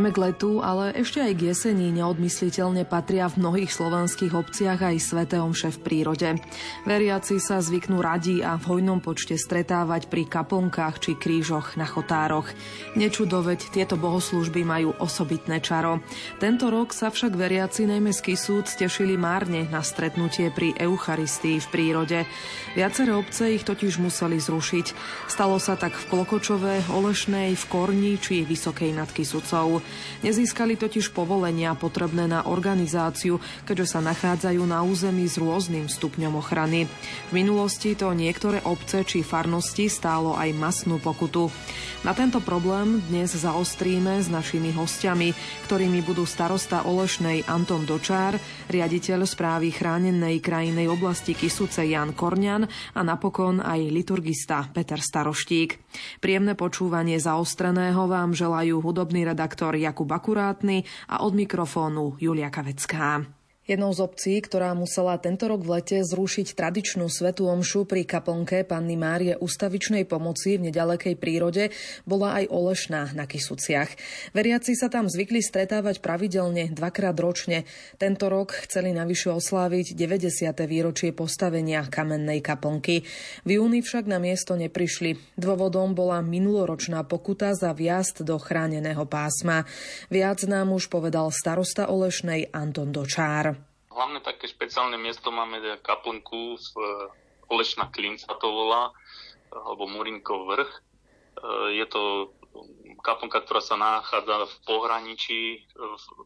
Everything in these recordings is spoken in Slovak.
Najmä k letu, ale ešte aj k jeseni neodmysliteľne patria v mnohých slovanských obciach aj sveté omše v prírode. Veriaci sa zvyknú radi a v hojnom počte stretávať pri kaplnkách či krížoch na chotároch. Nečudoveť, tieto bohoslúžby majú osobitné čaro. Tento rok sa však veriaci najmä z Kisúc tešili márne na stretnutie pri Eucharistii v prírode. Viaceré obce ich totiž museli zrušiť. Stalo sa tak v Klokočove, Olešnej, v Korni či Vysokej nad Kisucou. Nezískali totiž povolenia potrebné na organizáciu, keďže sa nachádzajú na území s rôznym stupňom ochrany. V minulosti to niektoré obce či farnosti stálo aj masnú pokutu. Na tento problém dnes zaostríme s našimi hostiami, ktorými budú starosta Olešnej Anton Dočár, riaditeľ správy chránenej krajinej oblasti Kisuce Jan Korňan a napokon aj liturgista Peter Staroštík. Príjemné počúvanie zaostreného vám želajú hudobný redaktor Jakub Akurátny a od mikrofónu Julia Kavecká. Jednou z obcí, ktorá musela tento rok v lete zrušiť tradičnú svetú omšu pri kaplnke Panny Márie ústavičnej pomoci v nedalekej prírode, bola aj Olešná na Kisuciach. Veriaci sa tam zvykli stretávať pravidelne dvakrát ročne. Tento rok chceli navyše osláviť 90. výročie postavenia kamennej kaplnky. V júni však na miesto neprišli. Dôvodom bola minuloročná pokuta za vjazd do chráneného pásma. Viac nám už povedal starosta Olešnej Anton Dočár. Hlavné také špeciálne miesto máme kaplnku v Olešná Klinca to volá, alebo Murinkov vrch. E, je to kaplnka, ktorá sa nachádza v pohraničí,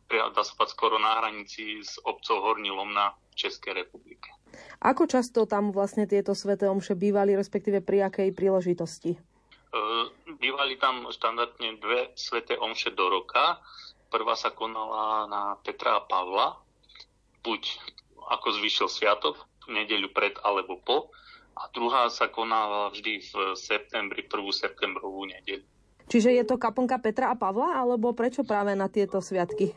dá sa povedať skoro na hranici s obcov Horní Lomna v Českej republike. Ako často tam vlastne tieto sveté omše bývali, respektíve pri akej príležitosti? E, bývali tam štandardne dve sveté omše do roka. Prvá sa konala na Petra a Pavla buď ako zvyšil sviatok, nedeľu pred alebo po, a druhá sa konala vždy v septembri, prvú septembrovú nedeľu. Čiže je to kaponka Petra a Pavla, alebo prečo práve na tieto sviatky?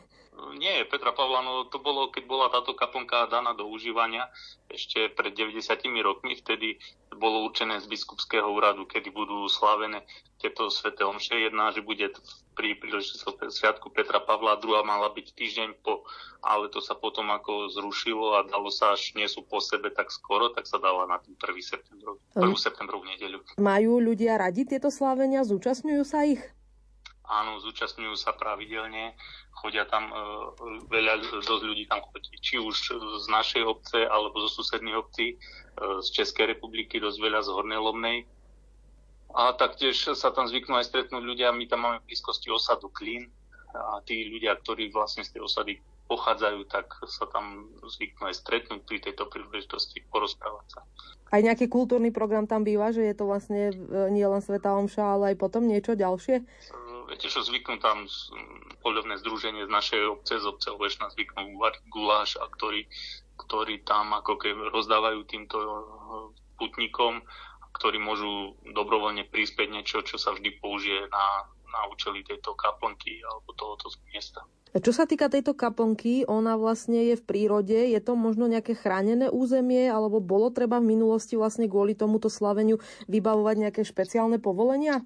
Nie, Petra Pavla, no to bolo, keď bola táto kaponka daná do užívania ešte pred 90 rokmi, vtedy bolo určené z biskupského úradu, kedy budú slávené tieto sveté omše. Jedna, že bude pri príležitosti Sviatku Petra Pavla, druhá mala byť týždeň po, ale to sa potom ako zrušilo a dalo sa až nie sú po sebe tak skoro, tak sa dala na ten 1. septembrov, 1. septembrovú nedeľu. Majú ľudia radi tieto slávenia? Zúčastňujú sa ich? Áno, zúčastňujú sa pravidelne, chodia tam, e, veľa, dosť ľudí tam chodí, či už z našej obce, alebo zo susedných obcí, e, z Českej republiky, dosť veľa z Hornej Lomnej, a taktiež sa tam zvyknú aj stretnúť ľudia, my tam máme v blízkosti osadu Klín a tí ľudia, ktorí vlastne z tej osady pochádzajú, tak sa tam zvyknú aj stretnúť pri tejto príležitosti, porozprávať sa. Aj nejaký kultúrny program tam býva, že je to vlastne e, nie len Sveta Omša, ale aj potom niečo ďalšie? E, viete čo, zvyknú tam poľovné združenie z našej obce, z obce Ovešna zvyknú variť guláš, a ktorí, ktorí tam ako keby rozdávajú týmto e, putníkom ktorí môžu dobrovoľne prispieť niečo, čo sa vždy použije na, na účely tejto kaplnky alebo tohoto miesta. Čo sa týka tejto kaplnky, ona vlastne je v prírode, je to možno nejaké chránené územie, alebo bolo treba v minulosti vlastne kvôli tomuto slaveniu vybavovať nejaké špeciálne povolenia?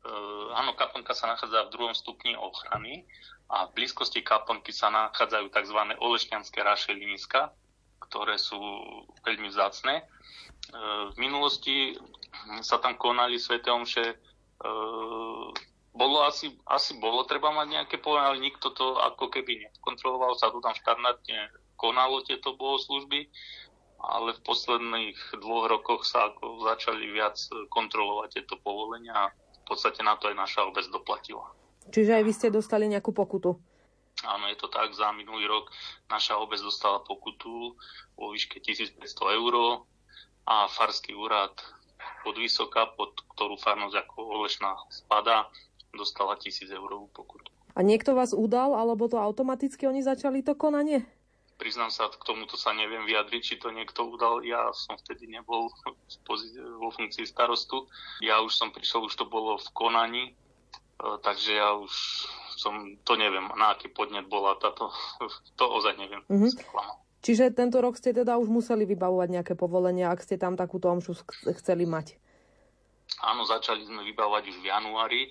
Uh, áno, kaplnka sa nachádza v druhom stupni ochrany a v blízkosti kaplnky sa nachádzajú tzv. olešňanské rašeliniska, ktoré sú veľmi vzácne E, v minulosti sa tam konali svete omše. E, bolo asi, asi bolo treba mať nejaké povolenie, ale nikto to ako keby nekontroloval. Sa tu tam štandardne konalo tieto bohoslužby, ale v posledných dvoch rokoch sa ako začali viac kontrolovať tieto povolenia v podstate na to aj naša obec doplatila. Čiže aj vy ste dostali nejakú pokutu? Áno, je to tak. Za minulý rok naša obec dostala pokutu vo výške 1500 eur a farský úrad pod Vysoka, pod ktorú farnosť ako Olešná spadá, dostala tisíc eurovú pokutu. A niekto vás udal, alebo to automaticky oni začali to konanie? Priznám sa, k tomuto sa neviem vyjadriť, či to niekto udal. Ja som vtedy nebol vo funkcii starostu. Ja už som prišiel, už to bolo v konaní, e, takže ja už som, to neviem, na aký podnet bola táto, to ozaj neviem. Mm-hmm. Čiže tento rok ste teda už museli vybavovať nejaké povolenia, ak ste tam takúto omšu chceli mať. Áno, začali sme vybavovať už v januári.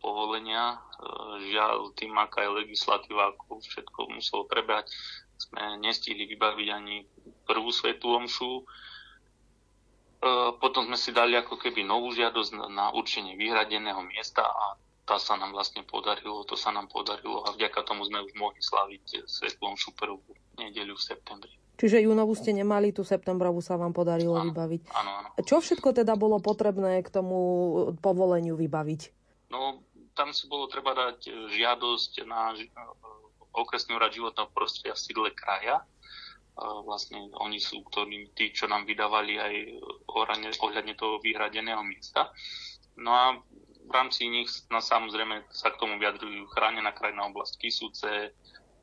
povolenia. E, žiaľ, tým, aká je legislatíva, ako všetko muselo prebehať, sme nestihli vybaviť ani prvú svetú omšu. E, potom sme si dali ako keby novú žiadosť na určenie vyhradeného miesta a tá sa nám vlastne podarilo, to sa nám podarilo a vďaka tomu sme už mohli slaviť svetú omšu prvú nedeľu v septembri. Čiže júnovú ste nemali, tú septembrovú sa vám podarilo áno, vybaviť. Áno, áno. Čo všetko teda bolo potrebné k tomu povoleniu vybaviť? No, tam si bolo treba dať žiadosť na okresný úrad životného prostredia v sídle kraja. Vlastne oni sú ktorí, tí, čo nám vydávali aj ohľadne toho vyhradeného miesta. No a v rámci nich no, samozrejme sa k tomu vyjadrujú chránená krajná oblasť Kisúce,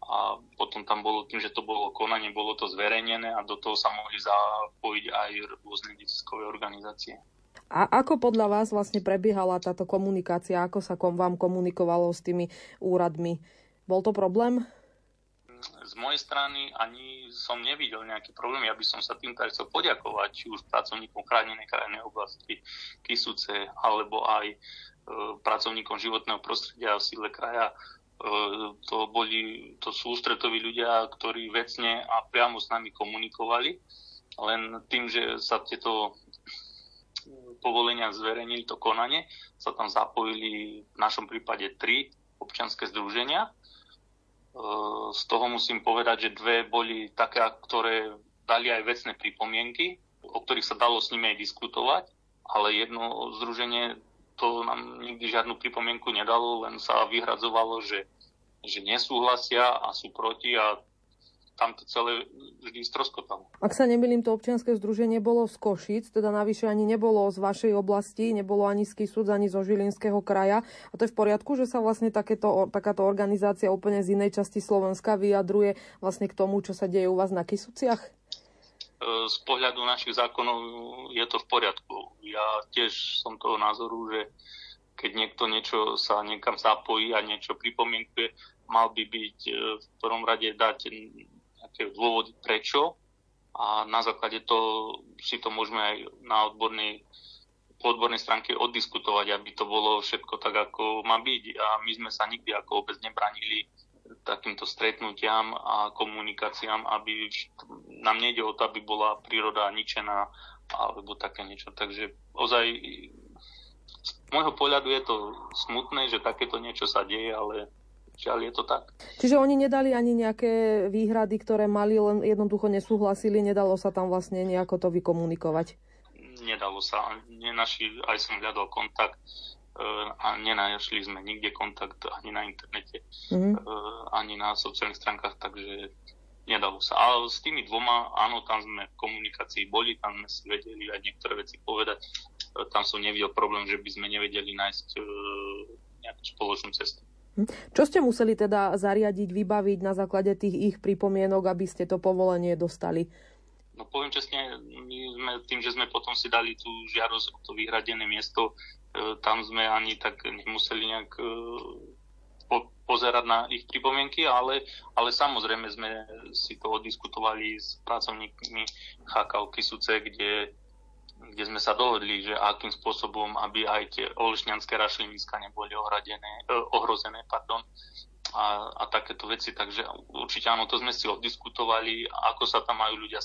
a potom tam bolo tým, že to bolo konanie, bolo to zverejnené a do toho sa mohli zapojiť aj rôzne neziskové organizácie. A ako podľa vás vlastne prebiehala táto komunikácia? Ako sa kom, vám komunikovalo s tými úradmi? Bol to problém? Z mojej strany ani som nevidel nejaký problém. Ja by som sa týmto chcel poďakovať či už pracovníkom chránenej krajnej oblasti Kisuce alebo aj e, pracovníkom životného prostredia v sídle kraja E, to, boli, to sú ústretoví ľudia, ktorí vecne a priamo s nami komunikovali. Len tým, že sa tieto povolenia zverejnili, to konanie, sa tam zapojili v našom prípade tri občianske združenia. E, z toho musím povedať, že dve boli také, ktoré dali aj vecné pripomienky, o ktorých sa dalo s nimi aj diskutovať, ale jedno združenie to nám nikdy žiadnu pripomienku nedalo, len sa vyhradzovalo, že, že nesúhlasia a sú proti a tam to celé vždy stroskotalo. Ak sa nemýlim, to občianske združenie bolo z Košic, teda navyše ani nebolo z vašej oblasti, nebolo ani z Kisúc, ani zo Žilinského kraja. A to je v poriadku, že sa vlastne takéto, takáto organizácia úplne z inej časti Slovenska vyjadruje vlastne k tomu, čo sa deje u vás na Kisuciach? z pohľadu našich zákonov je to v poriadku. Ja tiež som toho názoru, že keď niekto niečo sa niekam zapojí a niečo pripomienkuje, mal by byť e, v prvom rade dať nejaké dôvody prečo a na základe toho si to môžeme aj na odbornej, po odbornej stránke oddiskutovať, aby to bolo všetko tak, ako má byť. A my sme sa nikdy ako obec nebranili takýmto stretnutiam a komunikáciám, aby nám nejde o to, aby bola príroda ničená alebo také niečo. Takže ozaj z môjho pohľadu je to smutné, že takéto niečo sa deje, ale žiaľ je to tak. Čiže oni nedali ani nejaké výhrady, ktoré mali, len jednoducho nesúhlasili, nedalo sa tam vlastne nejako to vykomunikovať? Nedalo sa. Nenaši, aj som hľadal kontakt a nenašli sme nikde kontakt ani na internete, mm-hmm. ani na sociálnych stránkach, takže nedalo sa. Ale s tými dvoma, áno, tam sme v komunikácii boli, tam sme si vedeli aj niektoré veci povedať. E, tam som nevidel problém, že by sme nevedeli nájsť nejakú spoločnú cestu. Mhm. Čo ste museli teda zariadiť, vybaviť na základe tých ich pripomienok, aby ste to povolenie dostali? No poviem čestne, my sme tým, že sme potom si dali tú žiadosť o to vyhradené miesto, e, tam sme ani tak nemuseli nejak e, po, pozerať na ich pripomienky, ale, ale samozrejme sme si to odiskutovali s pracovníkmi HKO Kisuce, kde, kde sme sa dohodli, že akým spôsobom, aby aj tie olešňanské rašliniska neboli ohradené, eh, ohrozené. Pardon, a, a takéto veci. Takže určite áno, to sme si oddiskutovali, ako sa tam majú ľudia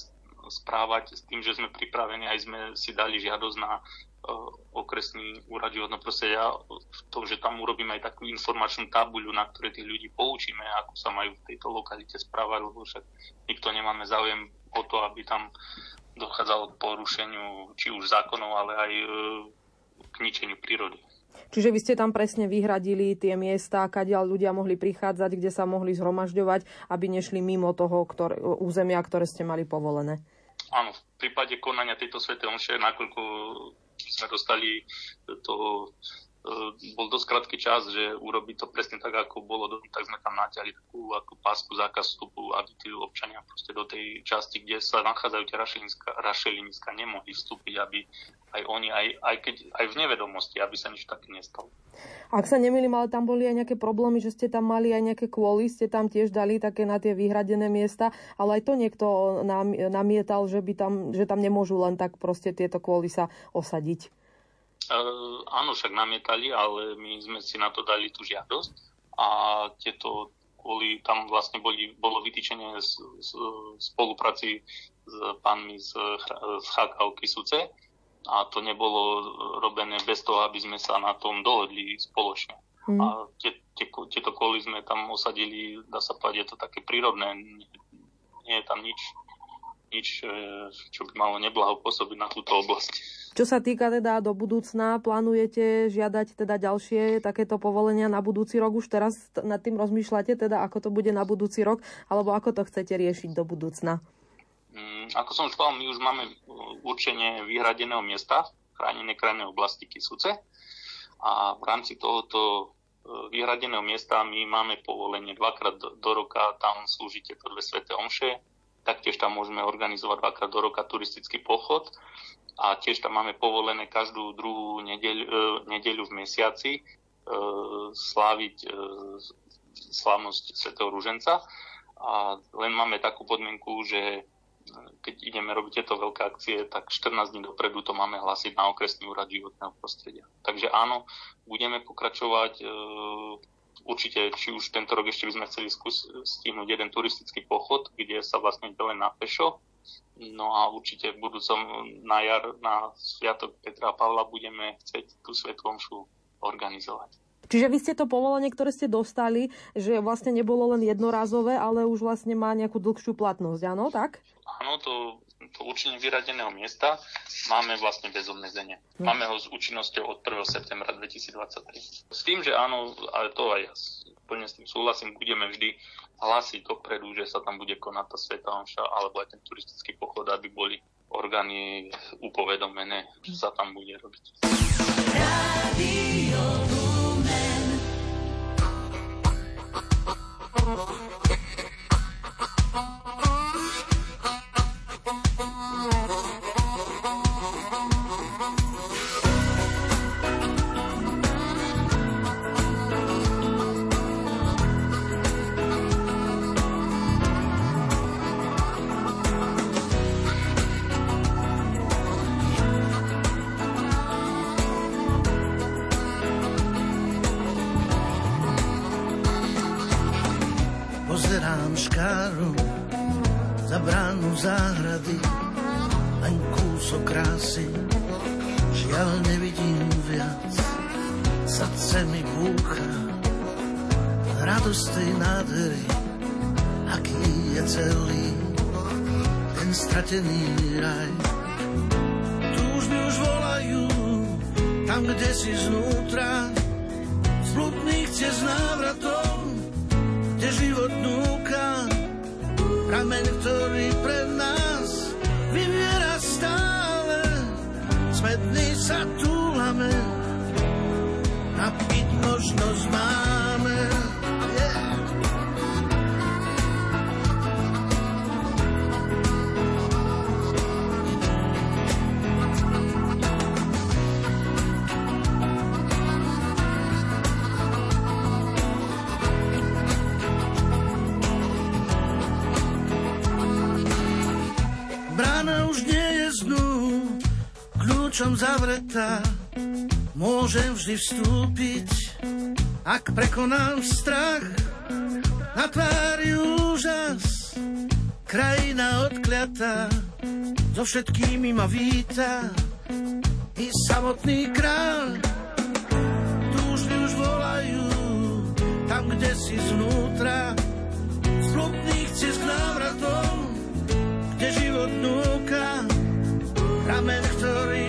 správať s tým, že sme pripravení, aj sme si dali žiadosť na uh, okresný úrad životného prostredia v tom, že tam urobíme aj takú informačnú tabuľu, na ktoré tých ľudí poučíme, ako sa majú v tejto lokalite správať, lebo však nikto nemáme záujem o to, aby tam dochádzalo k porušeniu či už zákonov, ale aj uh, k ničeniu prírody. Čiže vy ste tam presne vyhradili tie miesta, kadiaľ ľudia mohli prichádzať, kde sa mohli zhromažďovať, aby nešli mimo toho ktoré, územia, ktoré ste mali povolené. Áno, v prípade konania tejto svetej omše, nakoľko sme dostali to e, bol dosť krátky čas, že urobiť to presne tak, ako bolo, tak sme tam natiahli takú ako pásku zákaz vstupu, aby tí občania proste do tej časti, kde sa nachádzajú tie rašeliniska, nemohli vstúpiť, aby aj oni, aj, aj, keď, aj v nevedomosti, aby sa nič také nestalo. Ak sa nemýlim, ale tam boli aj nejaké problémy, že ste tam mali aj nejaké kvôly, ste tam tiež dali také na tie vyhradené miesta, ale aj to niekto namietal, že, by tam, že tam nemôžu len tak proste tieto kvôly sa osadiť. Uh, áno, však namietali, ale my sme si na to dali tú žiadosť a tieto kvôli, tam vlastne boli, bolo vytýčenie z, z, spolupráci s pánmi z, z HKO Kisuce a to nebolo robené bez toho, aby sme sa na tom dohodli spoločne. Mm. A tie, tie, tieto koly sme tam osadili, dá sa povedať, je to také prírodné, nie, nie je tam nič, nič, e, čo by malo neblaho pôsobiť na túto oblasť. Čo sa týka teda do budúcna, plánujete žiadať teda ďalšie takéto povolenia na budúci rok? Už teraz nad tým rozmýšľate, teda ako to bude na budúci rok, alebo ako to chcete riešiť do budúcna? Mm, ako som už povedal, my už máme uh, určenie vyhradeného miesta, chránené krajnej oblasti Kisuce a v rámci tohoto uh, vyhradeného miesta my máme povolenie dvakrát do, roka, tam slúži tieto dve sveté omše, taktiež tam môžeme organizovať dvakrát do roka turistický pochod a tiež tam máme povolené každú druhú e, nedeľu v mesiaci e, sláviť e, slávnosť svätého Rúženca. A len máme takú podmienku, že keď ideme robiť tieto veľké akcie, tak 14 dní dopredu to máme hlásiť na okresný úrad životného prostredia. Takže áno, budeme pokračovať. Určite, či už tento rok ešte by sme chceli stihnúť jeden turistický pochod, kde sa vlastne ide len na pešo, No a určite v budúcom na jar, na Sviatok Petra a Pavla budeme chcieť tú Svetú Omšu organizovať. Čiže vy ste to povolenie, ktoré ste dostali, že vlastne nebolo len jednorázové, ale už vlastne má nejakú dlhšiu platnosť, áno, tak? Áno, to, to určenie vyradeného miesta máme vlastne bez obmedzenia. Hm. Máme ho s účinnosťou od 1. septembra 2023. S tým, že áno, ale to aj ja plne s tým súhlasím, budeme vždy hlásiť dopredu, že sa tam bude konať tá Sveta Omša alebo aj ten turistický pochod, aby boli orgány upovedomené, že sa tam bude robiť. Radio záhrady, prameň, ktorý kľúčom zavretá, môžem vždy vstúpiť, ak prekonám strach, na tvári úžas, krajina odkliatá, so všetkými ma víta, i samotný kráľ, túžby už volajú, tam, kde si znútra, cest k návratom, kde život núka, pramen, ktorý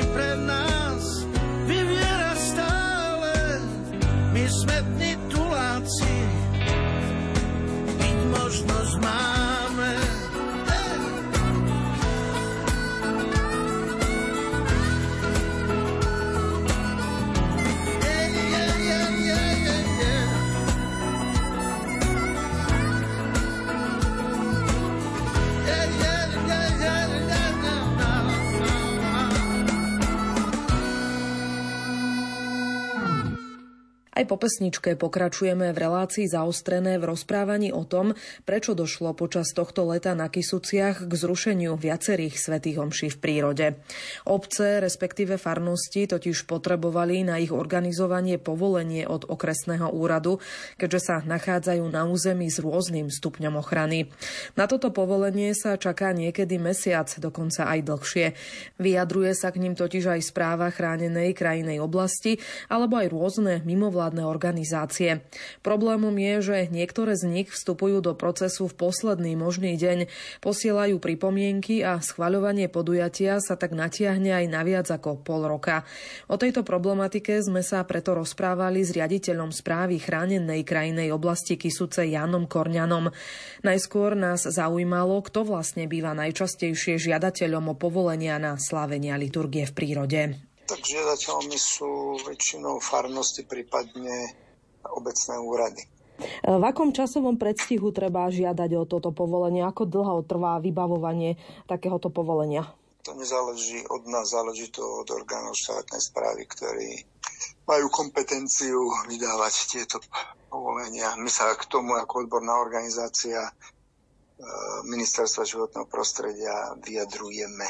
Aj po pesničke pokračujeme v relácii zaostrené v rozprávaní o tom, prečo došlo počas tohto leta na Kisuciach k zrušeniu viacerých svetých omší v prírode. Obce, respektíve farnosti, totiž potrebovali na ich organizovanie povolenie od okresného úradu, keďže sa nachádzajú na území s rôznym stupňom ochrany. Na toto povolenie sa čaká niekedy mesiac, dokonca aj dlhšie. Vyjadruje sa k ním totiž aj správa chránenej krajinej oblasti alebo aj rôzne mimovládne mimovládne organizácie. Problémom je, že niektoré z nich vstupujú do procesu v posledný možný deň, posielajú pripomienky a schvaľovanie podujatia sa tak natiahne aj na viac ako pol roka. O tejto problematike sme sa preto rozprávali s riaditeľom správy chránenej krajinej oblasti Kisuce Janom Korňanom. Najskôr nás zaujímalo, kto vlastne býva najčastejšie žiadateľom o povolenia na slávenia liturgie v prírode tak žiadateľmi sú väčšinou farnosti, prípadne obecné úrady. V akom časovom predstihu treba žiadať o toto povolenie? Ako dlho trvá vybavovanie takéhoto povolenia? To nezáleží od nás, záleží to od orgánov štátnej správy, ktorí majú kompetenciu vydávať tieto povolenia. My sa k tomu ako odborná organizácia e, Ministerstva životného prostredia vyjadrujeme.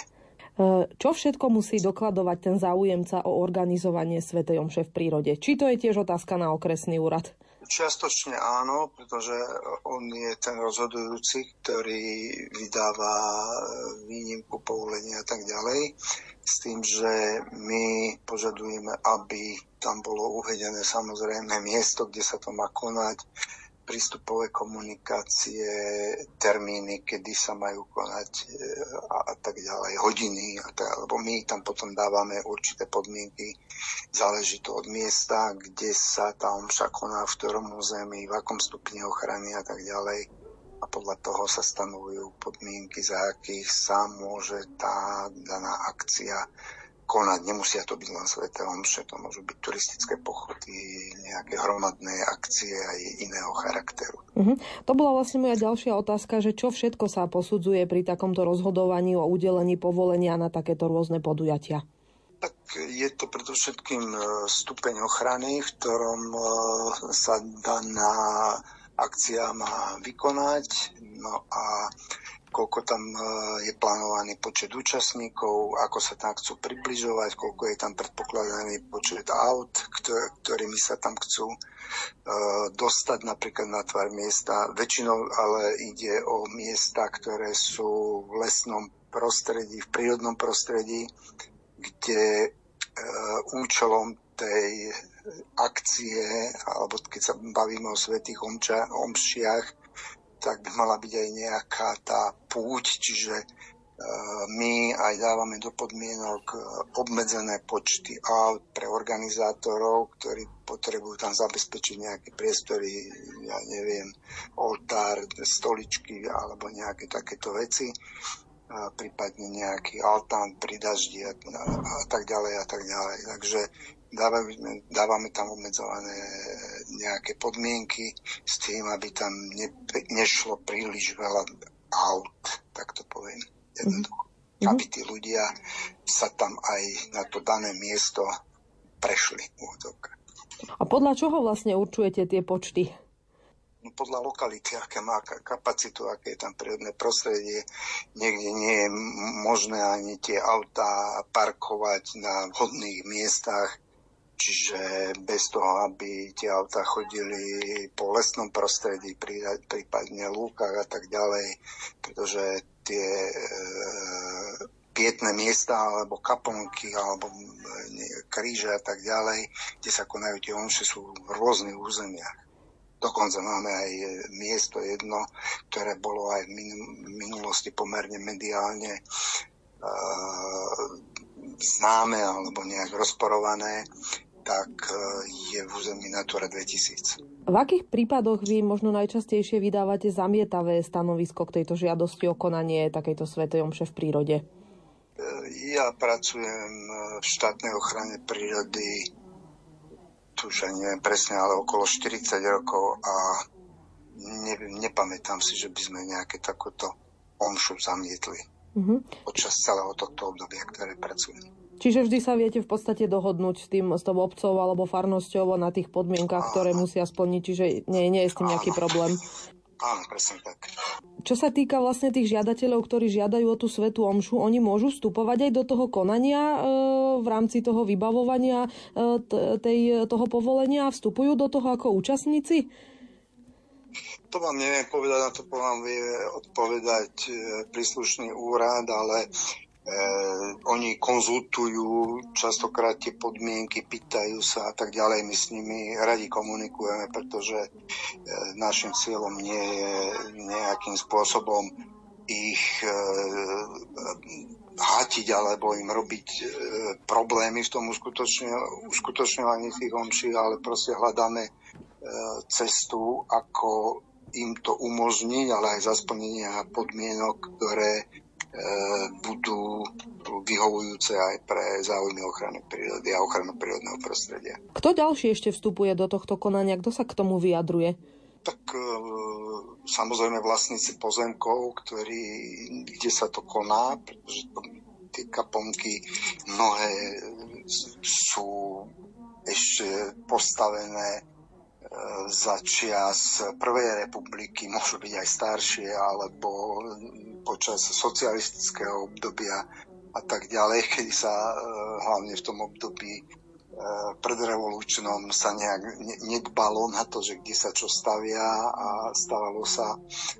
E, čo všetko musí dokladovať ten záujemca o organizovanie Svetej Omše v prírode? Či to je tiež otázka na okresný úrad? Čiastočne áno, pretože on je ten rozhodujúci, ktorý vydáva e, výnimku, povolenia a tak ďalej. S tým, že my požadujeme, aby tam bolo uvedené samozrejme miesto, kde sa to má konať, prístupové komunikácie, termíny, kedy sa majú konať e, a, a tak ďalej, hodiny, a tak, lebo my tam potom dávame určité podmienky, záleží to od miesta, kde sa tá omša koná, v ktorom území, v akom stupni ochrany a tak ďalej. A podľa toho sa stanovujú podmienky, za akých sa môže tá daná akcia konať. Nemusia to byť len sveté omše, to môžu byť turistické pochody, nejaké hromadné akcie aj iného charakteru. Uh-huh. To bola vlastne moja ďalšia otázka, že čo všetko sa posudzuje pri takomto rozhodovaní o udelení povolenia na takéto rôzne podujatia? Tak je to predovšetkým e, stupeň ochrany, v ktorom e, sa daná akcia má vykonať. No a koľko tam e, je plánovaný počet účastníkov, ako sa tam chcú približovať, koľko je tam predpokladaný počet aut, ktorými sa tam chcú e, dostať napríklad na tvar miesta. Väčšinou ale ide o miesta, ktoré sú v lesnom prostredí, v prírodnom prostredí, kde e, účelom tej akcie, alebo keď sa bavíme o svetých omšiach, tak by mala byť aj nejaká tá púť, čiže e, my aj dávame do podmienok e, obmedzené počty aut pre organizátorov, ktorí potrebujú tam zabezpečiť nejaké priestory, ja neviem, oltár, stoličky alebo nejaké takéto veci prípadne nejaký altán pri daždi a, a tak ďalej a tak ďalej. Takže dávame, dávame tam obmedzované nejaké podmienky s tým, aby tam ne, nešlo príliš veľa aut, tak to poviem jednoducho. Mm-hmm. Aby tí ľudia sa tam aj na to dané miesto prešli. A podľa čoho vlastne určujete tie počty? Podľa lokality, aké má kapacitu, aké je tam prírodné prostredie. Niekde nie je možné ani tie autá parkovať na vhodných miestach, čiže bez toho, aby tie autá chodili po lesnom prostredí, prípadne lúkach a tak ďalej, pretože tie e, pietné miesta alebo kaponky alebo e, kríže a tak ďalej, kde sa konajú tie omše, sú v rôznych územiach. Dokonca máme aj e, miesto jedno, ktoré bolo aj v minulosti pomerne mediálne uh, známe alebo nejak rozporované, tak uh, je v území Natura 2000. V akých prípadoch vy možno najčastejšie vydávate zamietavé stanovisko k tejto žiadosti o konanie takejto svetej omše v prírode? Ja pracujem v štátnej ochrane prírody už ani neviem presne, ale okolo 40 rokov a ne, nepamätám si, že by sme nejaké takúto omšu zamietli mm-hmm. počas celého tohto obdobia, ktoré pracujem. Čiže vždy sa viete v podstate dohodnúť s tým, s tou obcov alebo farnosťou na tých podmienkach, ktoré musia splniť, čiže nie, nie je s tým nejaký problém. Áno, presne tak. Čo sa týka vlastne tých žiadateľov, ktorí žiadajú o tú svetú omšu, oni môžu vstupovať aj do toho konania e, v rámci toho vybavovania e, tej, toho povolenia a vstupujú do toho ako účastníci? To vám neviem povedať, na to vám vie odpovedať e, príslušný úrad, ale oni konzultujú častokrát tie podmienky, pýtajú sa a tak ďalej. My s nimi radi komunikujeme, pretože eh, našim cieľom nie je nejakým spôsobom ich eh, hatiť alebo im robiť problémy v tom uskutočňovaní tých omší, ale proste hľadáme cestu, ako im to umožniť, ale aj za splnenia podmienok, ktoré E, budú vyhovujúce aj pre záujmy ochrany prírody a ochranu prírodného prostredia. Kto ďalší ešte vstupuje do tohto konania? Kto sa k tomu vyjadruje? Tak e, samozrejme vlastníci pozemkov, ktorí, kde sa to koná, pretože to, tie kaponky mnohé sú ešte postavené za čias Prvej republiky, môžu byť aj staršie, alebo počas socialistického obdobia a tak ďalej, kedy sa e, hlavne v tom období e, predrevolučnom sa nejak nedbalo na to, že kde sa čo stavia a stávalo sa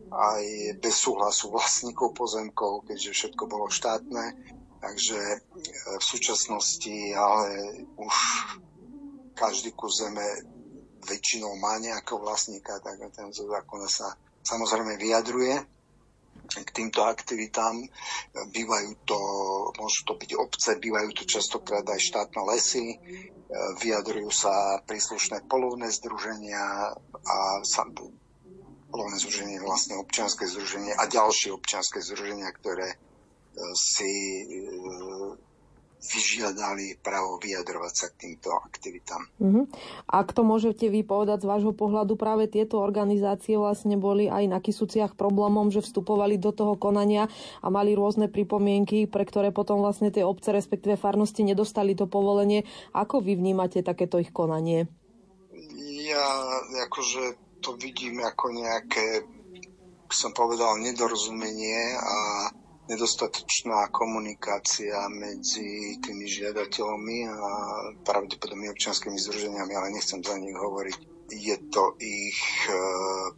aj bez súhlasu vlastníkov pozemkov, keďže všetko bolo štátne. Takže e, v súčasnosti ale už každý kus zeme väčšinou má nejakého vlastníka, tak ten zo zákona sa samozrejme vyjadruje k týmto aktivitám. Bývajú to, môžu to byť obce, bývajú to častokrát aj štátne lesy, vyjadrujú sa príslušné polovné združenia a polovné združenie vlastne občianske združenie a ďalšie občianske združenia, ktoré si vyžiadali právo vyjadrovať sa k týmto aktivitám. Uh-huh. Ak to môžete vy povedať z vášho pohľadu, práve tieto organizácie vlastne boli aj na Kisúciach problémom, že vstupovali do toho konania a mali rôzne pripomienky, pre ktoré potom vlastne tie obce, respektíve farnosti nedostali to povolenie. Ako vy vnímate takéto ich konanie? Ja akože to vidím ako nejaké, som povedal, nedorozumenie a nedostatočná komunikácia medzi tými žiadateľmi a pravdepodobne občianskými združeniami, ale nechcem za nich hovoriť. Je to ich e,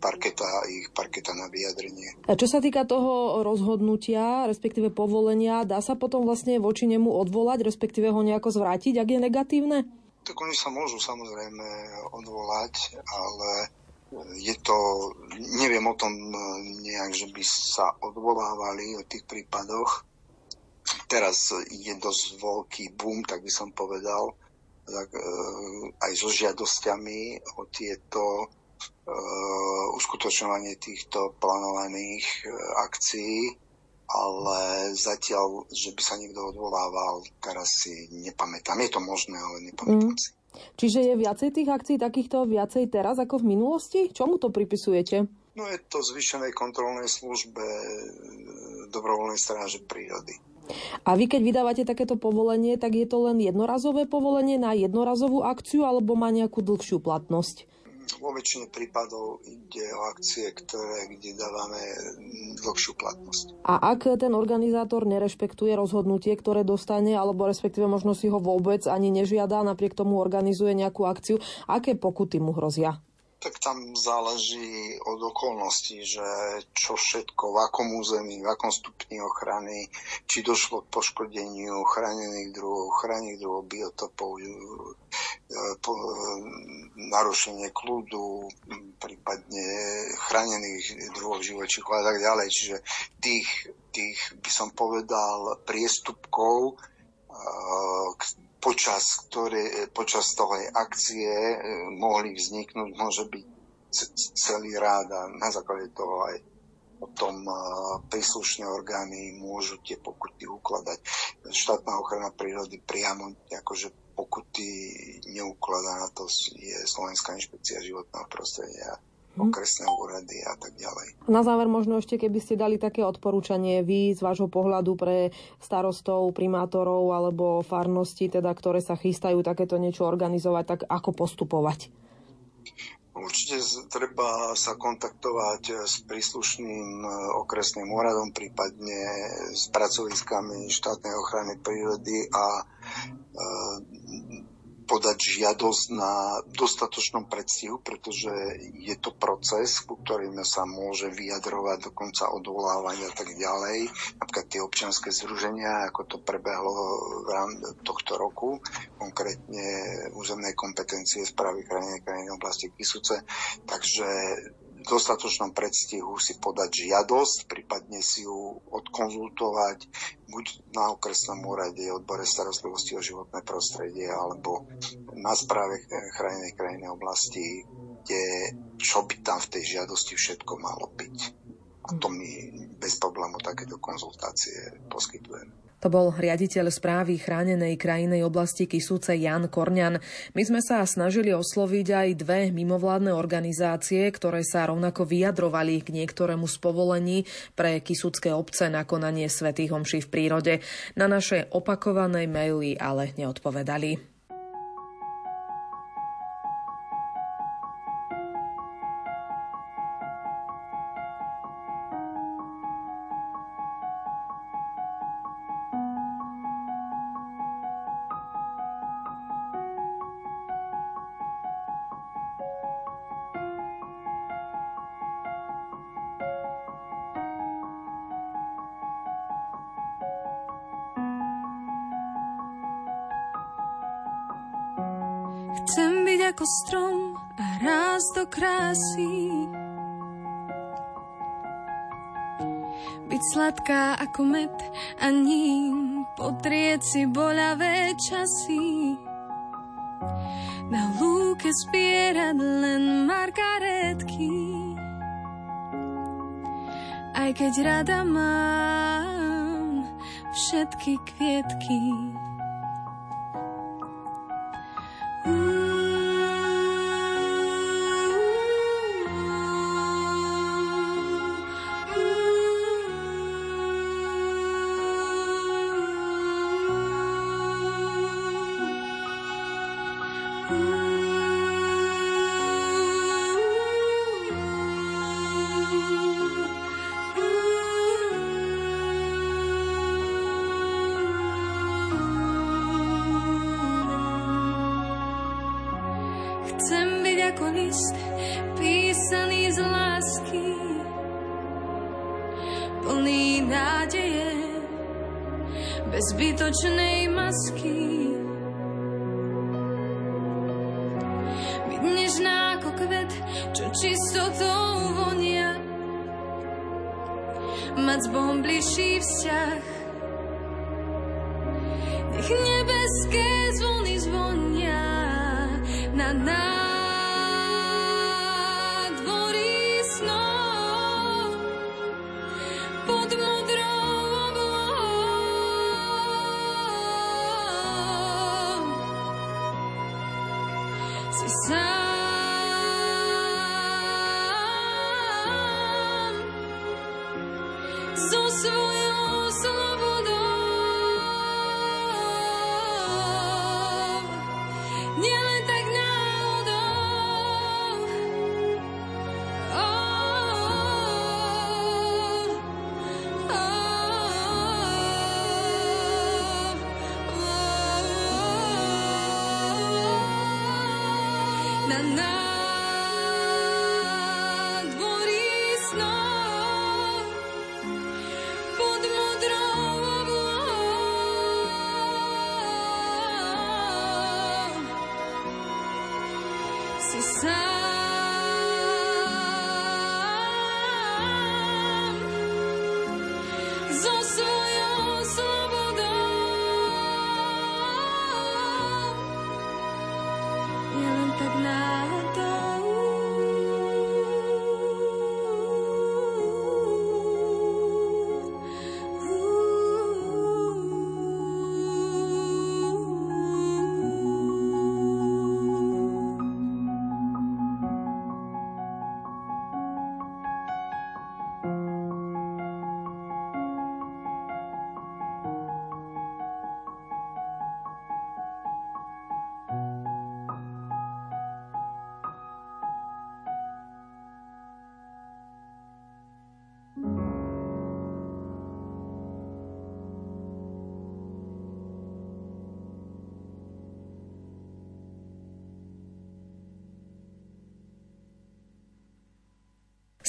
parketa, ich parketa na vyjadrenie. A čo sa týka toho rozhodnutia, respektíve povolenia, dá sa potom vlastne voči nemu odvolať, respektíve ho nejako zvrátiť, ak je negatívne? Tak oni sa môžu samozrejme odvolať, ale je to, neviem o tom e, nejak, že by sa odvolávali o tých prípadoch. Teraz je dosť veľký boom, tak by som povedal, tak, e, aj so žiadosťami o tieto e, uskutočňovanie týchto plánovaných akcií, ale zatiaľ, že by sa niekto odvolával, teraz si nepamätám. Je to možné, ale nepamätám mm. si. Čiže je viacej tých akcií takýchto viacej teraz ako v minulosti? Čomu to pripisujete? No je to zvyšenej kontrolnej službe e, dobrovoľnej stráže prírody. A vy keď vydávate takéto povolenie, tak je to len jednorazové povolenie na jednorazovú akciu alebo má nejakú dlhšiu platnosť? Vo väčšine prípadov ide o akcie, ktoré, kde dávame dlhšiu platnosť. A ak ten organizátor nerešpektuje rozhodnutie, ktoré dostane, alebo respektíve možno si ho vôbec ani nežiada, napriek tomu organizuje nejakú akciu, aké pokuty mu hrozia? Tak tam záleží od okolností, že čo všetko, v akom území, v akom stupni ochrany, či došlo k poškodeniu chránených druhov, chránených druhov biotopov, e, e, narušenie kľudu, prípadne chránených druhov živočíchov a tak ďalej. Čiže tých, tých by som povedal priestupkov, e, počas, ktoré, počas toho akcie e, mohli vzniknúť, môže byť celý rád a na základe toho aj potom e, príslušné orgány môžu tie pokuty ukladať. Štátna ochrana prírody priamo akože pokuty neukladá na to je Slovenská inšpekcia životného prostredia. Okresné úrady a tak ďalej. Na záver možno ešte, keby ste dali také odporúčanie vy z vášho pohľadu pre starostov, primátorov alebo farnosti, teda, ktoré sa chystajú takéto niečo organizovať, tak ako postupovať? Určite treba sa kontaktovať s príslušným e, okresným úradom, prípadne s pracoviskami štátnej ochrany prírody a e, podať žiadosť na dostatočnom predstihu, pretože je to proces, ku ktorým sa môže vyjadrovať dokonca odvolávať a tak ďalej. Napríklad tie občianske združenia, ako to prebehlo v rámci tohto roku, konkrétne územnej kompetencie správy krajiny krajiny oblasti Kisuce. Takže dostatočnom predstihu si podať žiadosť, prípadne si ju odkonzultovať buď na okresnom úrade, odbore starostlivosti o životné prostredie, alebo na správe chránenej krajiny oblasti, kde čo by tam v tej žiadosti všetko malo byť. A to my bez problému takéto konzultácie poskytujeme. To bol riaditeľ správy chránenej krajinej oblasti Kisúce Jan Korňan. My sme sa snažili osloviť aj dve mimovládne organizácie, ktoré sa rovnako vyjadrovali k niektorému z povolení pre kisúcké obce na konanie svätých homší v prírode. Na naše opakované maily ale neodpovedali. Krásy. Byť sladká ako med a ním potrieť si boľavé časy. Na lúke spierať len margaretky. Aj keď rada mám všetky kvietky. Sun.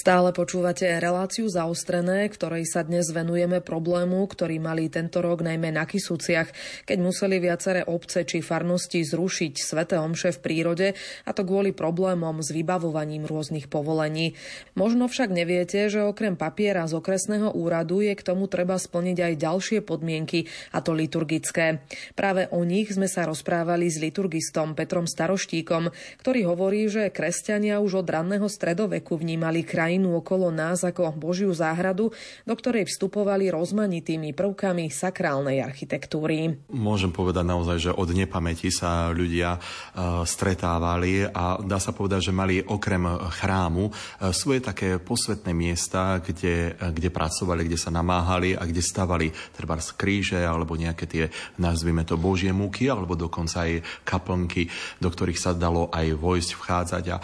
Stále počúvate reláciu zaostrené, ktorej sa dnes venujeme problému, ktorý mali tento rok najmä na Kisúciach, keď museli viaceré obce či farnosti zrušiť sveté omše v prírode, a to kvôli problémom s vybavovaním rôznych povolení. Možno však neviete, že okrem papiera z okresného úradu je k tomu treba splniť aj ďalšie podmienky, a to liturgické. Práve o nich sme sa rozprávali s liturgistom Petrom Staroštíkom, ktorý hovorí, že kresťania už od ranného stredoveku vnímali kraj krajinu okolo nás ako Božiu záhradu, do ktorej vstupovali rozmanitými prvkami sakrálnej architektúry. Môžem povedať naozaj, že od nepamäti sa ľudia uh, stretávali a dá sa povedať, že mali okrem chrámu uh, svoje také posvetné miesta, kde, uh, kde pracovali, kde sa namáhali a kde stavali treba kríže alebo nejaké tie, nazvime to, Božie múky alebo dokonca aj kaplnky, do ktorých sa dalo aj vojsť, vchádzať. A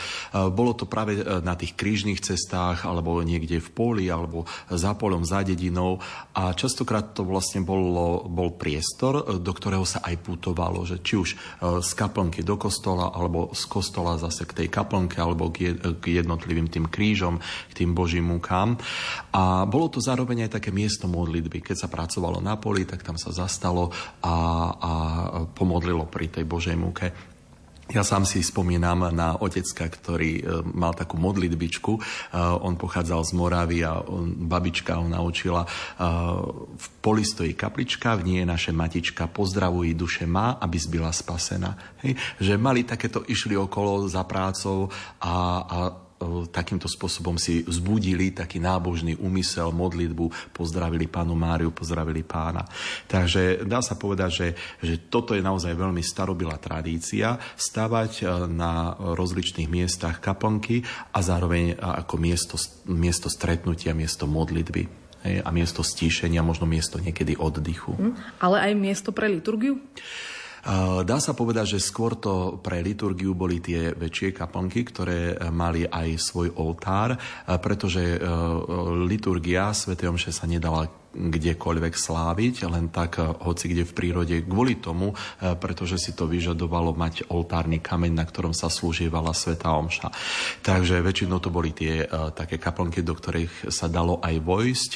bolo to práve na tých krížnych cestách cestách alebo niekde v poli alebo za polom, za dedinou a častokrát to vlastne bol, bol priestor, do ktorého sa aj putovalo, že či už e, z kaplnky do kostola alebo z kostola zase k tej kaplnke alebo k jednotlivým tým krížom, k tým božím múkám. A bolo to zároveň aj také miesto modlitby. Keď sa pracovalo na poli, tak tam sa zastalo a, a pomodlilo pri tej božej múke. Ja sám si spomínam na otecka, ktorý e, mal takú modlitbičku. E, on pochádzal z Moravy a babička ho naučila. E, v poli stojí kaplička, v nie je naše matička, pozdravuj duše má, aby zbyla spasená. Hej? Že mali takéto, išli okolo za prácou a, a takýmto spôsobom si vzbudili taký nábožný úmysel, modlitbu, pozdravili pánu Máriu, pozdravili pána. Takže dá sa povedať, že, že toto je naozaj veľmi starobilá tradícia stavať e, na rozličných miestach kaplnky a zároveň ako miesto, miesto stretnutia, miesto modlitby a miesto stíšenia, možno miesto niekedy oddychu. Hm, ale aj miesto pre liturgiu? Dá sa povedať, že skôr to pre liturgiu boli tie väčšie kaplnky, ktoré mali aj svoj oltár, pretože liturgia Sv. Omše sa nedala kdekoľvek sláviť, len tak eh, hoci kde v prírode kvôli tomu, eh, pretože si to vyžadovalo mať oltárny kameň, na ktorom sa slúžievala Sveta Omša. Takže väčšinou to boli tie uh, také kaplnky, do ktorých sa dalo aj vojsť,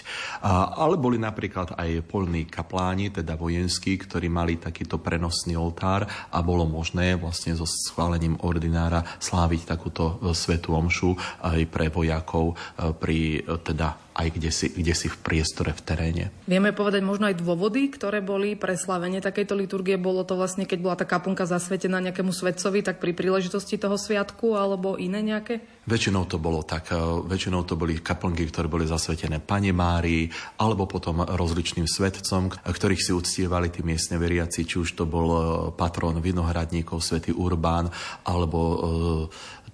ale boli napríklad aj polní kapláni, teda vojenskí, ktorí mali takýto prenosný oltár a bolo možné vlastne so schválením ordinára sláviť takúto Svetu Omšu aj pre vojakov pri teda aj kde si, kde si v priestore, v teréne. Vieme povedať možno aj dôvody, ktoré boli pre slavenie takejto liturgie. Bolo to vlastne, keď bola tá kaplnka zasvetená nejakému svetcovi, tak pri príležitosti toho sviatku alebo iné nejaké? Väčšinou to bolo tak. E, väčšinou to boli kaplnky, ktoré boli zasvetené Pane Márii alebo potom rozličným svetcom, ktorých si uctievali tí miestne veriaci, či už to bol e, patron vinohradníkov, svätý Urbán, alebo e,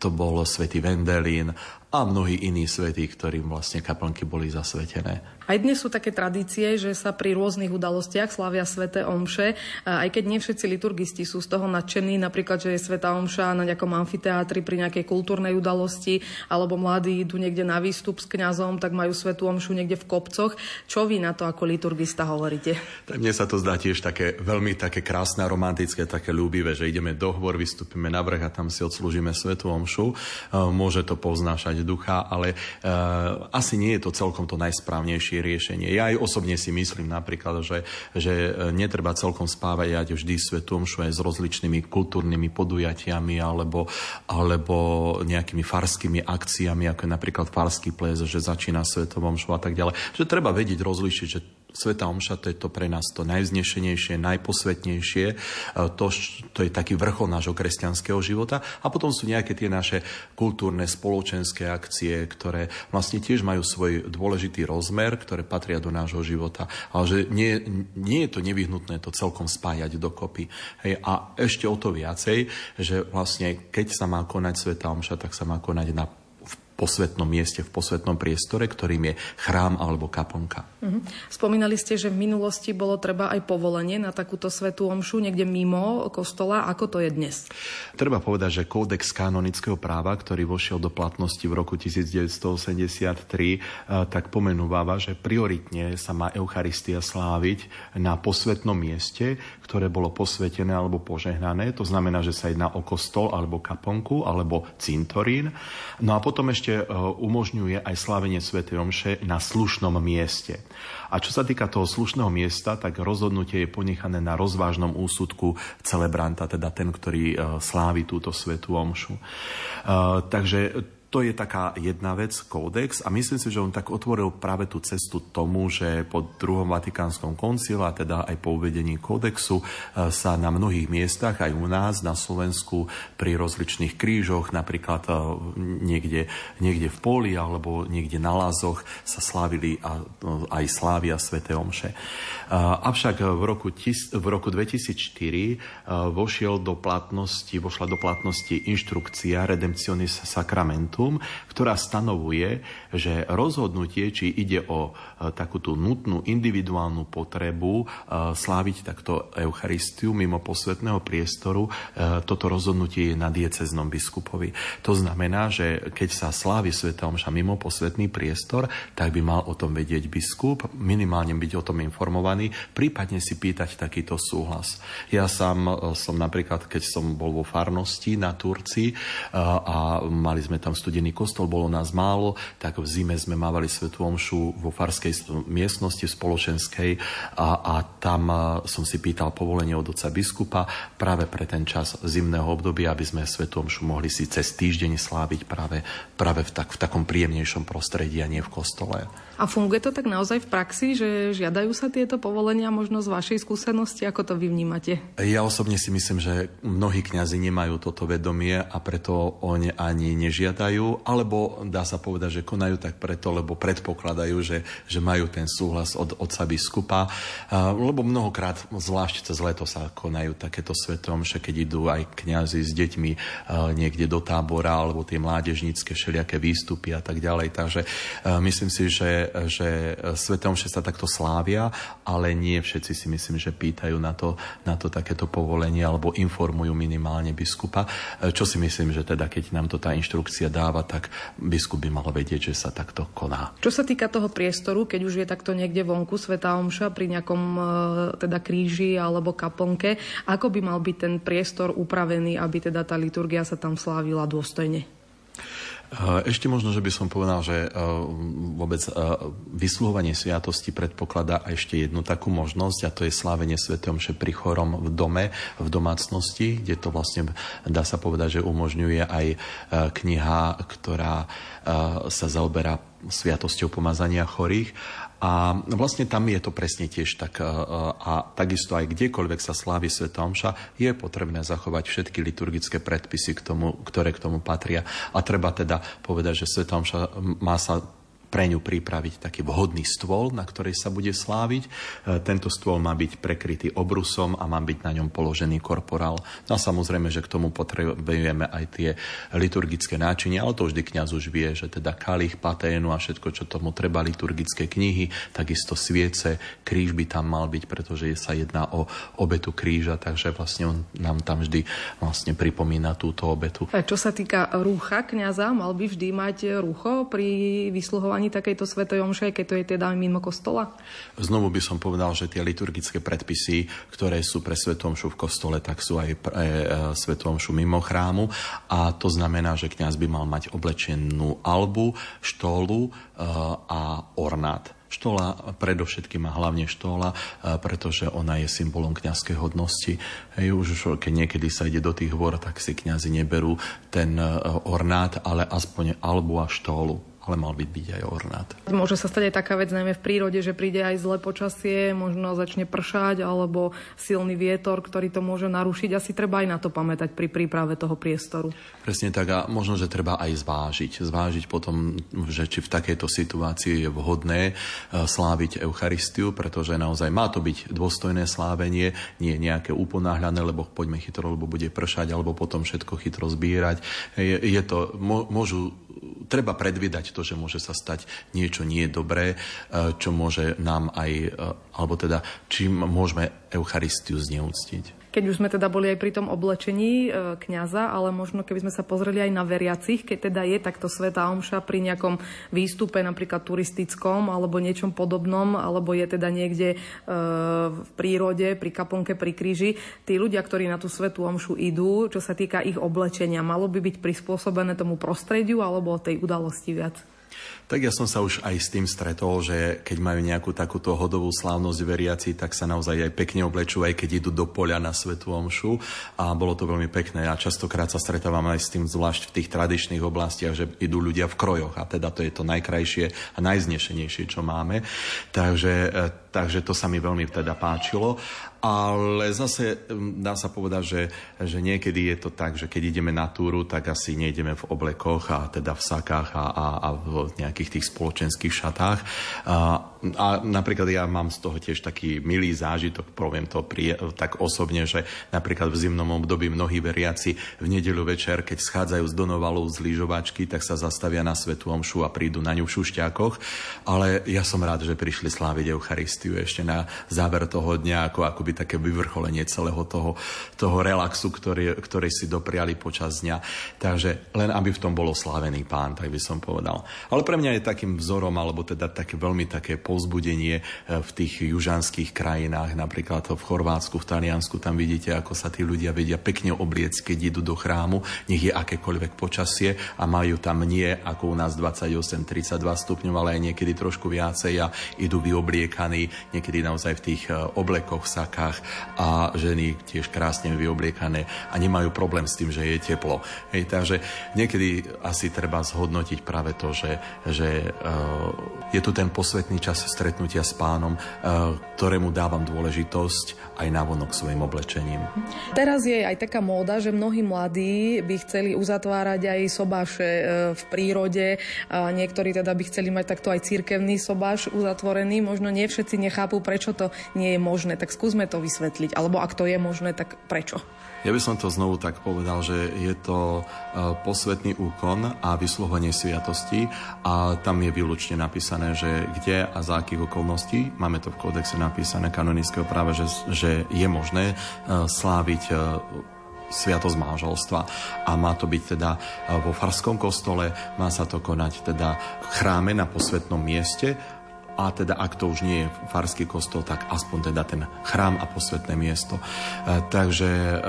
to bol svätý Vendelín a mnohí iní svetí, ktorým vlastne kaplnky boli zasvetené. Aj dnes sú také tradície, že sa pri rôznych udalostiach slavia sveté omše, aj keď nie všetci liturgisti sú z toho nadšení, napríklad, že je sveta omša na nejakom amfiteátri pri nejakej kultúrnej udalosti, alebo mladí idú niekde na výstup s kňazom, tak majú svetú omšu niekde v kopcoch. Čo vy na to ako liturgista hovoríte? Tak mne sa to zdá tiež také veľmi také krásne, romantické, také ľúbivé, že ideme do hôr, vystúpime na vrch a tam si odslúžime svetú omšu. Môže to poznášať ducha, ale uh, asi nie je to celkom to najsprávnejšie riešenie. Ja aj osobne si myslím napríklad, že, že e, netreba celkom spávať vždy svetom aj s rozličnými kultúrnymi podujatiami alebo, alebo nejakými farskými akciami, ako je napríklad farský ples, že začína svetovom a tak ďalej. Že treba vedieť rozlišiť, že Sveta Omša to je to pre nás to najvznešenejšie, najposvetnejšie, e, to, to je taký vrchol nášho kresťanského života a potom sú nejaké tie naše kultúrne, spoločenské akcie, ktoré vlastne tiež majú svoj dôležitý rozmer, ktoré patria do nášho života, ale že nie, nie je to nevyhnutné to celkom spájať dokopy. Hej, a ešte o to viacej, že vlastne keď sa má konať Sveta Omša, tak sa má konať na posvetnom mieste, v posvetnom priestore, ktorým je chrám alebo kaplnka. Uh-huh. Spomínali ste, že v minulosti bolo treba aj povolenie na takúto svetú omšu niekde mimo kostola. Ako to je dnes? Treba povedať, že kódex kanonického práva, ktorý vošiel do platnosti v roku 1983, eh, tak pomenúváva, že prioritne sa má Eucharistia sláviť na posvetnom mieste, ktoré bolo posvetené alebo požehnané. To znamená, že sa jedná o kostol alebo kaponku alebo cintorín. No a potom ešte ešte umožňuje aj slávenie Sv. Omše na slušnom mieste. A čo sa týka toho slušného miesta, tak rozhodnutie je ponechané na rozvážnom úsudku celebranta, teda ten, ktorý slávi túto Svetú Omšu. Takže to je taká jedna vec, kódex a myslím si, že on tak otvoril práve tú cestu tomu, že po druhom Vatikánskom koncile a teda aj po uvedení kódexu e, sa na mnohých miestach, aj u nás na Slovensku, pri rozličných krížoch, napríklad e, niekde, niekde v poli alebo niekde na lázoch sa slávili a, e, aj slávia Svete Omše. Avšak v roku, v roku 2004 vošiel do platnosti, vošla do platnosti inštrukcia Redemptionis Sacramentu, dátum, ktorá stanovuje, že rozhodnutie, či ide o e, takúto nutnú individuálnu potrebu e, sláviť takto Eucharistiu mimo posvetného priestoru, e, toto rozhodnutie je na dieceznom biskupovi. To znamená, že keď sa slávi Sveta Omša mimo posvetný priestor, tak by mal o tom vedieť biskup, minimálne byť o tom informovaný, prípadne si pýtať takýto súhlas. Ja sám som napríklad, keď som bol vo farnosti na Turci a mali sme tam studiť studený kostol, bolo nás málo, tak v zime sme mávali svetú omšu vo farskej miestnosti spoločenskej a, a tam som si pýtal povolenie od oca biskupa práve pre ten čas zimného obdobia, aby sme svetú omšu mohli si cez týždeň sláviť práve, práve v, tak, v takom príjemnejšom prostredí a nie v kostole. A funguje to tak naozaj v praxi, že žiadajú sa tieto povolenia možno z vašej skúsenosti? Ako to vy vnímate? Ja osobne si myslím, že mnohí kňazi nemajú toto vedomie a preto oni ani nežiadajú, alebo dá sa povedať, že konajú tak preto, lebo predpokladajú, že, že majú ten súhlas od otca biskupa. Lebo mnohokrát, zvlášť cez leto sa konajú takéto svetom, že keď idú aj kňazi s deťmi niekde do tábora, alebo tie mládežnícke všelijaké výstupy a tak ďalej. Takže myslím si, že že, Svete Omše sa takto slávia, ale nie všetci si myslím, že pýtajú na to, na to takéto povolenie alebo informujú minimálne biskupa. Čo si myslím, že teda keď nám to tá inštrukcia dáva, tak biskup by mal vedieť, že sa takto koná. Čo sa týka toho priestoru, keď už je takto niekde vonku Sveta Omša pri nejakom e, teda kríži alebo kaplnke, ako by mal byť ten priestor upravený, aby teda tá liturgia sa tam slávila dôstojne? Eh, ešte možno, že by som povedal, že eh, vôbec eh, vysluhovanie sviatosti predpokladá ešte jednu takú možnosť a to je slávenie Sv. Omše pri chorom v dome, v domácnosti, kde to vlastne dá sa povedať, že umožňuje aj kniha, ktorá sa zaoberá sviatosťou pomazania chorých a vlastne tam je to presne tiež tak. E, a takisto aj kdekoľvek sa slávi Sveta Omša, je potrebné zachovať všetky liturgické predpisy, k tomu, ktoré k tomu patria. A treba teda povedať, že Sveta Omša má sa pre ňu pripraviť taký vhodný stôl, na ktorej sa bude sláviť. E, tento stôl má byť prekrytý obrusom a má byť na ňom položený korporál. No a samozrejme, že k tomu potrebujeme aj tie liturgické náčinia, ale to vždy kňaz už vie, že teda kalich, paténu a všetko, čo tomu treba, liturgické knihy, takisto sviece, kríž by tam mal byť, pretože sa jedná o obetu kríža, takže vlastne on nám tam vždy vlastne pripomína túto obetu. A čo sa týka rúcha kňaza, mal by vždy mať rúcho pri vysluhovaní ani takejto svetej omše, keď to je teda mimo kostola? Znovu by som povedal, že tie liturgické predpisy, ktoré sú pre omšu v kostole, tak sú aj pre e, svetom omšu mimo chrámu a to znamená, že kňaz by mal mať oblečenú albu, štólu e, a ornát. Štola predovšetkým a hlavne štola, e, pretože ona je symbolom kňazskej hodnosti. Hej, už keď niekedy sa ide do tých vor, tak si kňazi neberú ten ornát, ale aspoň albu a štólu ale mal byť byť aj ornát. Môže sa stať aj taká vec najmä v prírode, že príde aj zlé počasie, možno začne pršať alebo silný vietor, ktorý to môže narušiť. Asi treba aj na to pamätať pri príprave toho priestoru. Presne tak a možno, že treba aj zvážiť. Zvážiť potom, že či v takejto situácii je vhodné e, sláviť Eucharistiu, pretože naozaj má to byť dôstojné slávenie, nie nejaké uponáhľané, lebo poďme chytro, lebo bude pršať, alebo potom všetko chytro zbírať. Je, je to, môžu treba predvídať to, že môže sa stať niečo nie dobré, e, čo môže nám aj, e, alebo teda čím môžeme Eucharistiu zneúctiť. Keď už sme teda boli aj pri tom oblečení e, kňaza, ale možno keby sme sa pozreli aj na veriacich, keď teda je takto Sveta Omša pri nejakom výstupe, napríklad turistickom alebo niečom podobnom, alebo je teda niekde e, v prírode, pri kaponke, pri kríži, tí ľudia, ktorí na tú Svetú Omšu idú, čo sa týka ich oblečenia, malo by byť prispôsobené tomu prostrediu alebo tej udalosti viac? Tak ja som sa už aj s tým stretol, že keď majú nejakú takúto hodovú slávnosť veriaci, tak sa naozaj aj pekne oblečú, aj keď idú do poľa na Svetú Omšu. A bolo to veľmi pekné. A častokrát sa stretávam aj s tým, zvlášť v tých tradičných oblastiach, že idú ľudia v krojoch. A teda to je to najkrajšie a najznešenejšie, čo máme. Takže, e, takže to sa mi veľmi teda páčilo. Ale zase dá sa povedať, že, že niekedy je to tak, že keď ideme na túru, tak asi nejdeme v oblekoch a teda v sakách a, a, a v nejakých tých spoločenských šatách. A napríklad ja mám z toho tiež taký milý zážitok, poviem to pri, tak osobne, že napríklad v zimnom období mnohí veriaci v nedeľu večer, keď schádzajú z Donovalu z lyžovačky, tak sa zastavia na Svetu Omšu a prídu na ňu v šušťákoch. Ale ja som rád, že prišli sláviť Eucharistiu ešte na záver toho dňa, ako, ako by byť také vyvrcholenie celého toho, toho relaxu, ktorý, ktorý si dopriali počas dňa. Takže len aby v tom bolo slávený pán, tak by som povedal. Ale pre mňa je takým vzorom, alebo teda také veľmi také povzbudenie e, v tých južanských krajinách, napríklad v Chorvátsku, v Taliansku, tam vidíte, ako sa tí ľudia vedia pekne obliec, keď idú do chrámu, nech je akékoľvek počasie a majú tam nie ako u nás 28-32 stupňov, ale aj niekedy trošku viacej a idú vyobliekaní, niekedy naozaj v tých e, oblekoch, saka oblekách a ženy tiež krásne vyobliekané a nemajú problém s tým, že je teplo. Hej, takže niekedy asi treba zhodnotiť práve to, že, že uh, je tu ten posvetný čas stretnutia s pánom, uh, ktorému dávam dôležitosť aj návonok svojim oblečením. Teraz je aj taká móda, že mnohí mladí by chceli uzatvárať aj sobáše uh, v prírode. Niektorí teda by chceli mať takto aj cirkevný sobáš uzatvorený. Možno nie všetci nechápu, prečo to nie je možné. Tak skúsme to vysvetliť? Alebo ak to je možné, tak prečo? Ja by som to znovu tak povedal, že je to e, posvetný úkon a vyslovenie sviatosti a tam je výlučne napísané, že kde a za akých okolností, máme to v kódexe napísané kanonického práva, že, že je možné e, sláviť e, sviatosť manželstva. A má to byť teda vo farskom kostole, má sa to konať teda chráme na posvetnom mieste a teda ak to už nie je farský kostol, tak aspoň teda ten chrám a posvetné miesto. E, takže e,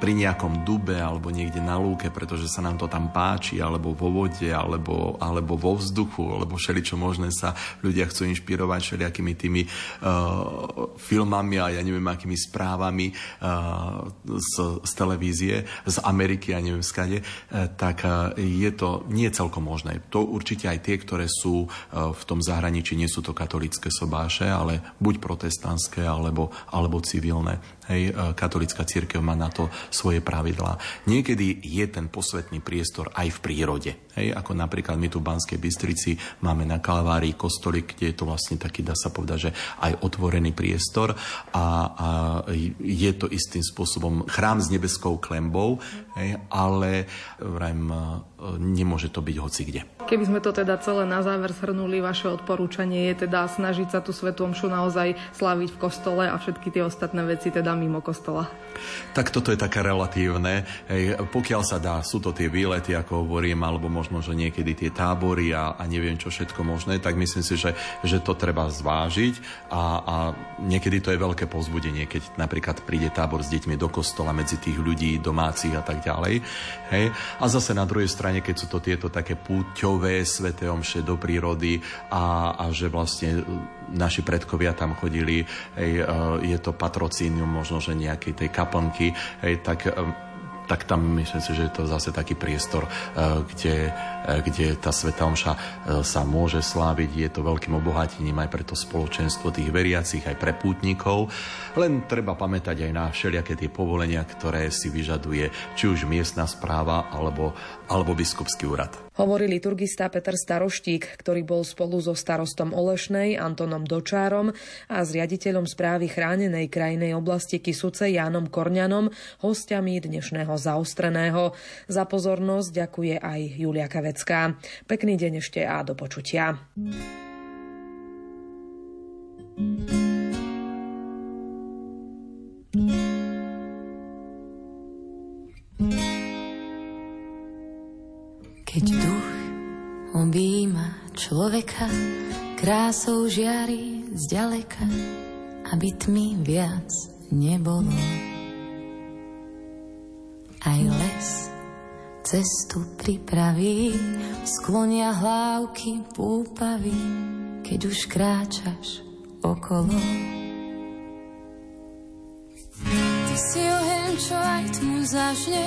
pri nejakom dube alebo niekde na lúke, pretože sa nám to tam páči, alebo vo vode, alebo, alebo vo vzduchu, alebo všeličo možné sa ľudia chcú inšpirovať všelijakými tými uh, filmami a ja neviem akými správami uh, z, z televízie, z Ameriky a neviem skade, uh, tak uh, je to nie celkom možné. To určite aj tie, ktoré sú uh, v tom zahraničí, nie sú to katolické sobáše, ale buď protestantské, alebo, alebo civilné. Hej, e, katolická církev má na to svoje pravidlá. Niekedy je ten posvetný priestor aj v prírode. Hej, ako napríklad my tu v Banskej Bystrici máme na Kalvárii kostolik, kde je to vlastne taký, dá sa povedať, že aj otvorený priestor a, a je to istým spôsobom chrám s nebeskou klembou, hej, ale vrajím, e, nemôže to byť hoci kde. Keby sme to teda celé na záver shrnuli, vaše odporúčanie je teda snažiť sa tú svetú omšu naozaj slaviť v kostole a všetky tie ostatné veci teda mimo kostola. Tak toto je také relatívne. Hej, pokiaľ sa dá, sú to tie výlety, ako hovorím, alebo možno, že niekedy tie tábory a, a neviem čo všetko možné, tak myslím si, že, že to treba zvážiť a, a niekedy to je veľké povzbudenie, keď napríklad príde tábor s deťmi do kostola medzi tých ľudí, domácich a tak ďalej. Hej. A zase na druhej strane, keď sú to tieto také púťové sveté omše do prírody a, a že vlastne naši predkovia tam chodili, hej, e, je to patrocínium možno, že nejakej tej kaplnky, hej, tak e, tak tam myslím si, že je to zase taký priestor, e, kde, kde tá Sveta Omša sa môže sláviť. Je to veľkým obohatením aj pre to spoločenstvo tých veriacich, aj pre pútnikov. Len treba pamätať aj na všelijaké tie povolenia, ktoré si vyžaduje či už miestna správa alebo, alebo biskupský úrad. Hovorí liturgista Peter Staroštík, ktorý bol spolu so starostom Olešnej Antonom Dočárom a s riaditeľom správy chránenej krajnej oblasti Kisuce Jánom Korňanom hostiami dnešného zaostreného. Za pozornosť ďakuje aj Julia Kavecká. Pekný deň ešte a do počutia. thank you všíma človeka, krásou žiari zďaleka, aby tmy viac nebolo. Aj les cestu pripraví, sklonia hlávky púpavy, keď už kráčaš okolo. Ty si oheň, čo aj tmu zažne,